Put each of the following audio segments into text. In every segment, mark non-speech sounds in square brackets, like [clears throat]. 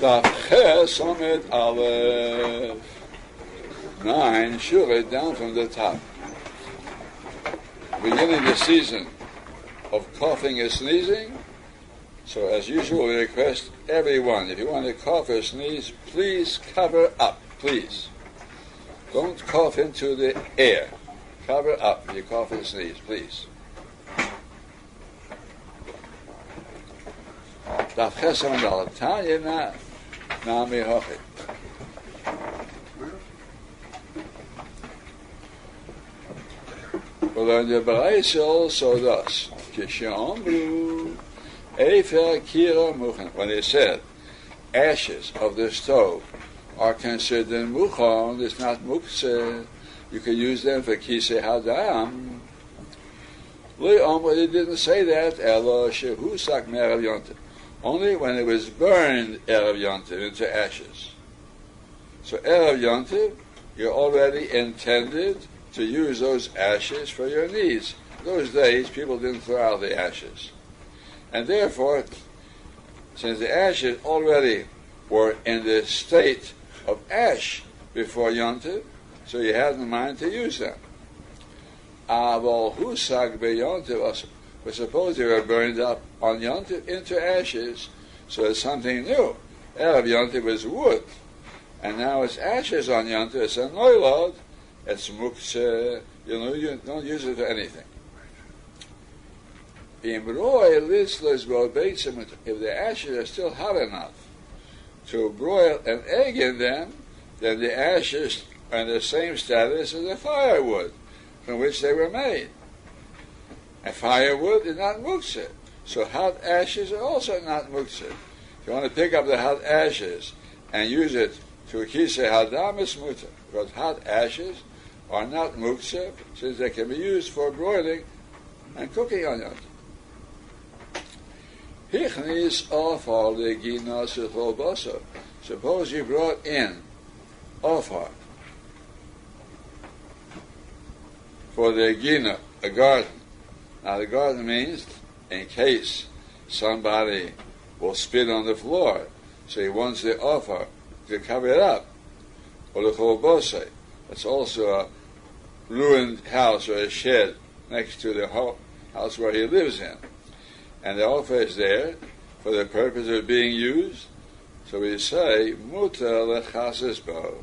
Ches Amid Aleph. Nine, Shura, down from the top. Beginning the season of coughing and sneezing. So, as usual, we request everyone, if you want to cough or sneeze, please cover up, please. Don't cough into the air. Cover up if you cough and sneeze, please. Daf Chesam Dal Tanya Na eh? Nami the Bereich also thus. Kishamru Efer Kira Muchan. When they said ashes of the stove are considered muchon, it's not mukse. You can use them for kisei hadam. Le'om, they didn't say that. Elo shehusak merav yontif. Only when it was burned erev yontif into ashes. So erev yontif, you're already intended to use those ashes for your needs. Those days, people didn't throw out the ashes. And therefore, since the ashes already were in the state of ash before Yontif, so you had in mind to use them. Aval husag beyontiv, but suppose they were burned up on Yontif into ashes, so it's something new. Erev Yontif was wood, and now it's ashes on Yontif, it's a noilod, it's mukse, you know, you don't use it for anything. If the ashes are still hot enough to broil an egg in them, then the ashes are in the same status as the firewood from which they were made. Firewood is not muktzah. So hot ashes are also not muktzah. If you want to pick up the hot ashes and use it to kisei hadam, mutter. Because hot ashes are not muktzah, since they can be used for broiling and cooking on it. Hichnis ofar legina sechol Suppose you brought in ofar for the gina, a garden. Now the garden means in case somebody will spit on the floor, so he wants the offer to cover it up. Or the cholbose. That's also a ruined house or a shed next to the house where he lives in and the offer is there for the purpose of being used. So we say, muta lechasis bo.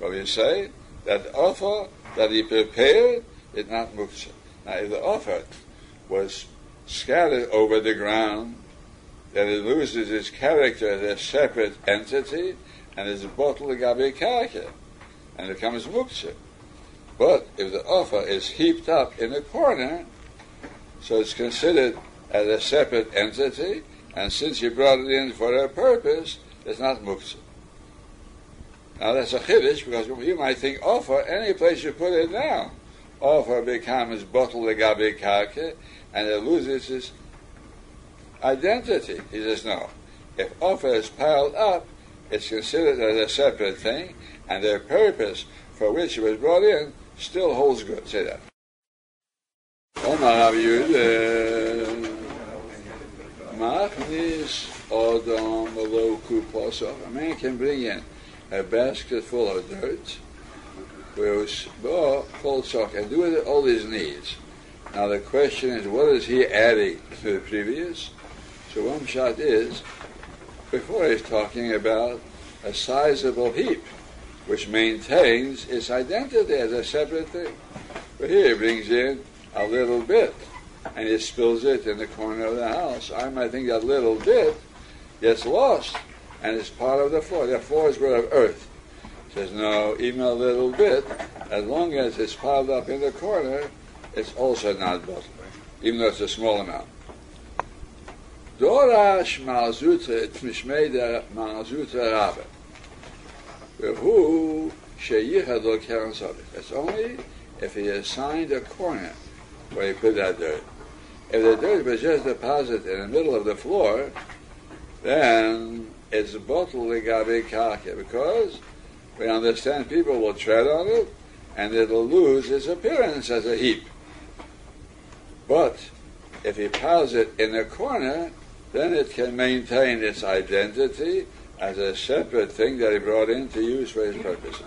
But we say that offer that he prepared is not muktzah. Now, the offer was scattered over the ground, then it loses its character as a separate entity and is a bottle of gabi karka, and it becomes muktzah. But if the offer is heaped up in a corner, so it's considered as a separate entity, and since you brought it in for a purpose, it's not muktzah. Now that's a chiddush because you might think offer any place you put it now. Offer becomes bottle legabe karke, and it loses its identity. He says no. If offer is piled up, it's considered as a separate thing, and their purpose for which it was brought in still holds good. Say that. A man can bring in a basket full of dirt, which full sock, and do with all his needs. Now the question is, what is he adding to the previous? So one shot is, before he's talking about a sizable heap, which maintains its identity as a separate thing. But here he brings in a little bit and he spills it in the corner of the house. I might think that little bit gets lost and it's part of the floor. The floor is made of earth. Says, no, even a little bit, as long as it's piled up in the corner, it's also not bottled, even though it's a small amount. Dorash Mar Zutra tmishmeda Mar Zutra Rabbah. Who sheyichad keren It's only if he assigned a corner where he put that dirt. If the dirt was just deposited in the middle of the floor, then it's bottle legabe kake because we understand people will tread on it and it'll lose its appearance as a heap. But if he piles it in a corner, then it can maintain its identity as a separate thing that he brought in to use for his purposes.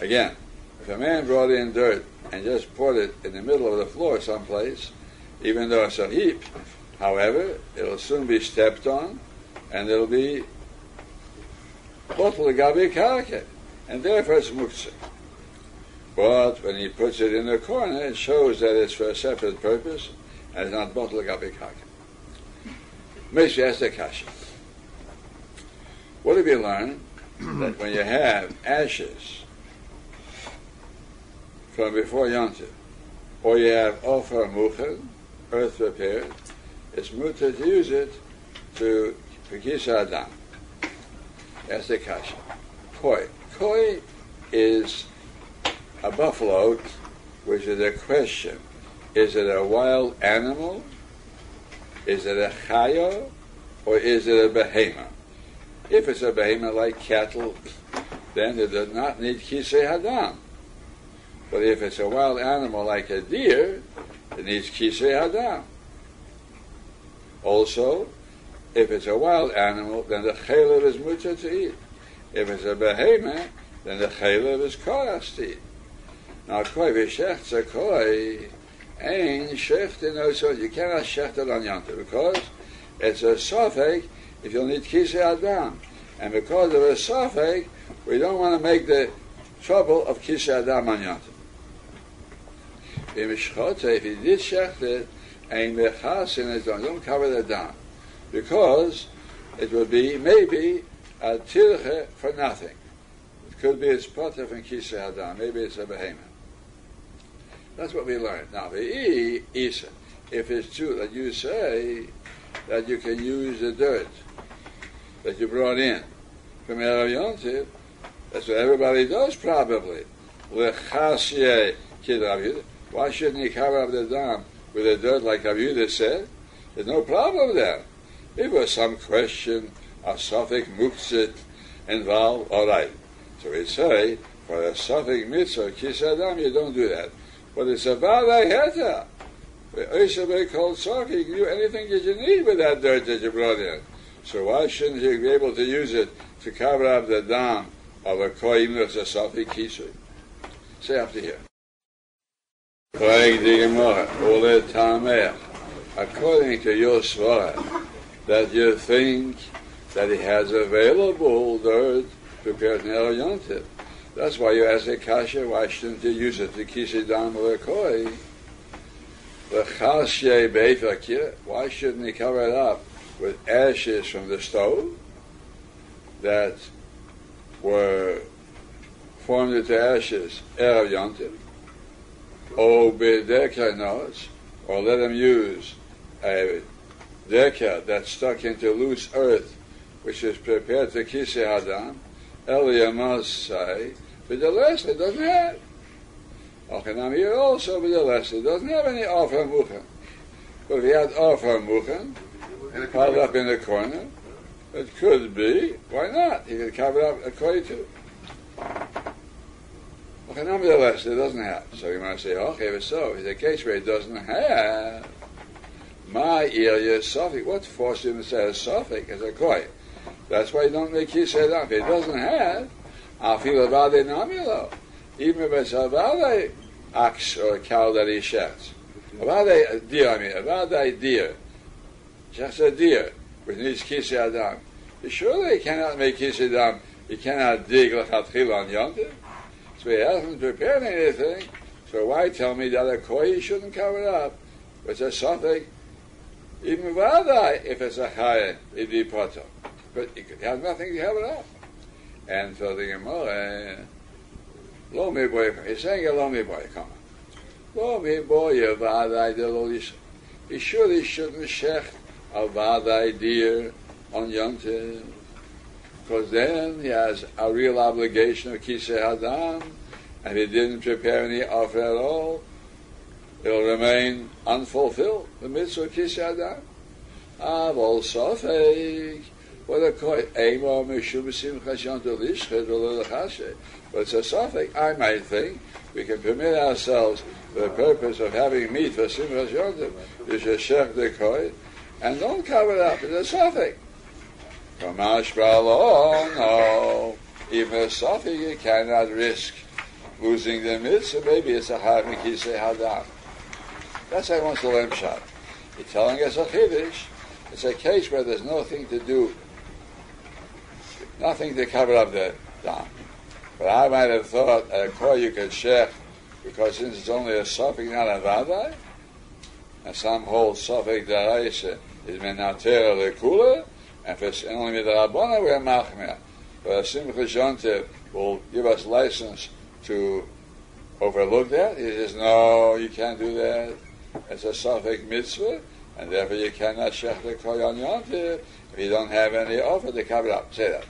Again, if a man brought in dirt and just poured it in the middle of the floor someplace, even though it's a heap, however, it'll soon be stepped on and it'll be bottle of gabi karke, and therefore it's muktzah. But when he puts it in a corner, it shows that it's for a separate purpose and it's not bottle gabi karke. Makes you ask the kasha. What have you learned? [clears throat] that when you have ashes from before Yontif, or you have Ofer Muchad, earth prepared, it's mutter to use it to Pekis Adam. That's the kasha. Koi. Koi is a buffalo, which is a question. Is it a wild animal? Is it a chayo? Or is it a behemoth? If it's a behemoth like cattle, then it does not need kisei hadam. But if it's a wild animal like a deer, it needs kisei hadam. Also, if it's a wild animal, then the chaylev is mutter to eat. If it's a behemoth, then the chaylev is koras to eat. Now, koi v'shechtza koi, ain't shecht also, you cannot shecht it on yontif, because it's a sofek if you'll need kisei adam. And because of a sofek, we don't want to make the trouble of kisei adam on yontif. If you did shecht it, and mechas in it, don't cover the dam. Because it would be maybe a tirche for nothing. It could be it's potter from kisei adam, maybe it's a behemoth. That's what we learned. Now, the e isa, if it's true that you say that you can use the dirt that you brought in from Erev that's what everybody does probably. Why shouldn't you cover up the dam with the dirt like Avyuda said? There's no problem there. If there was some question, a suffix muktzit involved, all right. So we say, for a suffix mitzvah, kisadam, you don't do that. But it's a valay heta. Oisabay called sock, you can do anything that you need with that dirt that you brought in. So why shouldn't you be able to use it to cover up the dam of a koi, even if it's a suffix kisui? Say after here. According to your svara, that you think that he has available dirt prepared in El Yontif. That's why you ask a kasha, why shouldn't you use it to? The chasye beifakir, why shouldn't he cover it up with ashes from the stove that were formed into ashes erev yontiv, or bedekanos, or let him use a deka that's stuck into loose earth, which is prepared to kisi adam, Eliyamasai, but the last it doesn't have. Ochanam here also, but the last it doesn't have any offer muchan. But if he had offer muchan, piled up in the corner, it could be. Why not? He could cover it up according to. Okay, nevertheless, it doesn't have. So you might say, okay, but so, the case where it doesn't have, my area is suffix. What forces him to say a suffix as a koi? That's why you don't make kisei. If it doesn't have, about it namilo. Even if it's a ox or a cow that he sheds. A deer, I mean, a deer. Just a deer, which needs kisei adam. Surely he cannot make kisei adam. He cannot dig lechatchil on yontif. So he hasn't prepared anything. So why tell me that a koi shouldn't cover it up? It's a something. Even vadai, if it's a chaya, it'd be poto. But it has nothing to cover it up. And so the Gemara, lo mi boy, he's saying lo mi boy, come on. Lo mi boy, vadai de lo He surely shouldn't shecht a vadai deer on Yom because then he has a real obligation of kisei hadam, and he didn't prepare any offer at all. It'll remain unfulfilled. The mitzvah kisei hadam. Avol sofek. What a koi ema mishum simchas yontel lishchet v'lo But it's a sofek. I might think we can permit ourselves the purpose of having meat for simchas yontel. You should shech the koi and don't cover it up. It's a sofek. Kamash Balo, no. Oh, even a Safi, you cannot risk losing the mitzvah. Maybe it's a Havik Kisei Hadam. That's how I want to learn Pshat. You're telling us a Chiddush. It's a case where there's nothing to do, nothing to cover up the dam. But I might have thought a call you could share because since it's only a suffix, not a vadai, and some hold suffix daraisa is menater lekula, and if it's only midrabana, we're machmir. But a simcha jonte will give us license to overlook that. He says, no, you can't do that. It's a suffix mitzvah, and therefore you cannot shech the koyan if you don't have any offer to cover up. Say that.